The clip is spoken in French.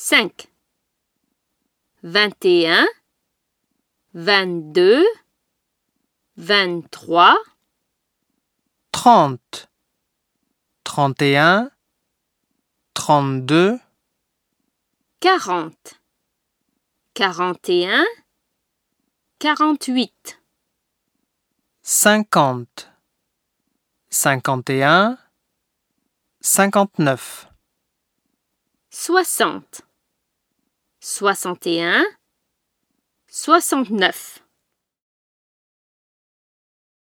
5 21 22 23 30, 31, 32, 40 41 48 50, 51, 59, 60 61 69